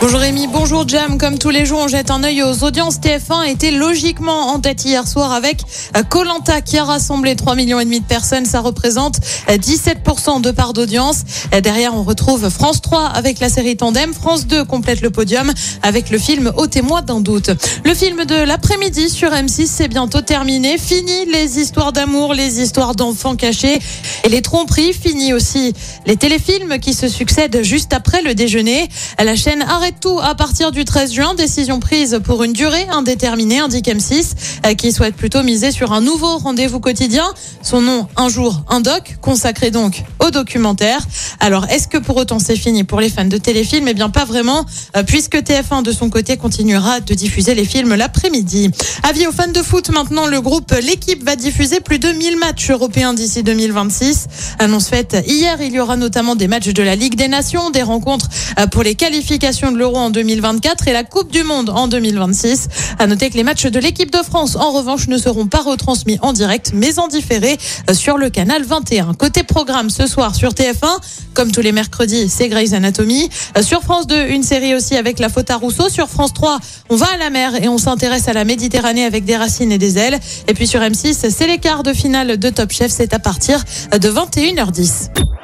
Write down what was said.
Bonjour Rémi, bonjour Jam. Comme tous les jours, on jette un œil aux audiences. TF1 était logiquement en tête hier soir avec Colanta qui a rassemblé 3 millions et demi de personnes. Ça représente 17% de part d'audience. Derrière, on retrouve France 3 avec la série Tandem. France 2 complète le podium avec le film Au témoin d'un doute. Le film de l'après-midi sur M6, c'est bientôt terminé. Fini les histoires d'amour, les histoires d'enfants cachés et les tromperies. Fini aussi les téléfilms qui se succèdent juste après le déjeuner. La chaîne arrête tout à partir du 13 juin. Décision prise pour une durée indéterminée, indique M6, euh, qui souhaite plutôt miser sur un nouveau rendez-vous quotidien. Son nom, Un jour, un doc, consacré donc au documentaire. Alors, est-ce que pour autant c'est fini pour les fans de téléfilms? Eh bien, pas vraiment, euh, puisque TF1 de son côté continuera de diffuser les films l'après-midi. Avis aux fans de foot maintenant, le groupe L'équipe va diffuser plus de 1000 matchs européens d'ici 2026. Annonce faite hier, il y aura notamment des matchs de la Ligue des Nations, des rencontres euh, pour les qualifications de l'Euro en 2024 et la Coupe du Monde en 2026. À noter que les matchs de l'équipe de France, en revanche, ne seront pas retransmis en direct, mais en différé euh, sur le canal 21. Côté programme, ce soir sur TF1, comme tous les mercredis, c'est Grey's Anatomy. Euh, Sur France 2, une série aussi avec la faute Rousseau. Sur France 3, on va à la mer et on s'intéresse à la Méditerranée avec des racines et des ailes. Et puis sur M6, c'est les quarts de finale de Top Chef. C'est à partir de 21h10.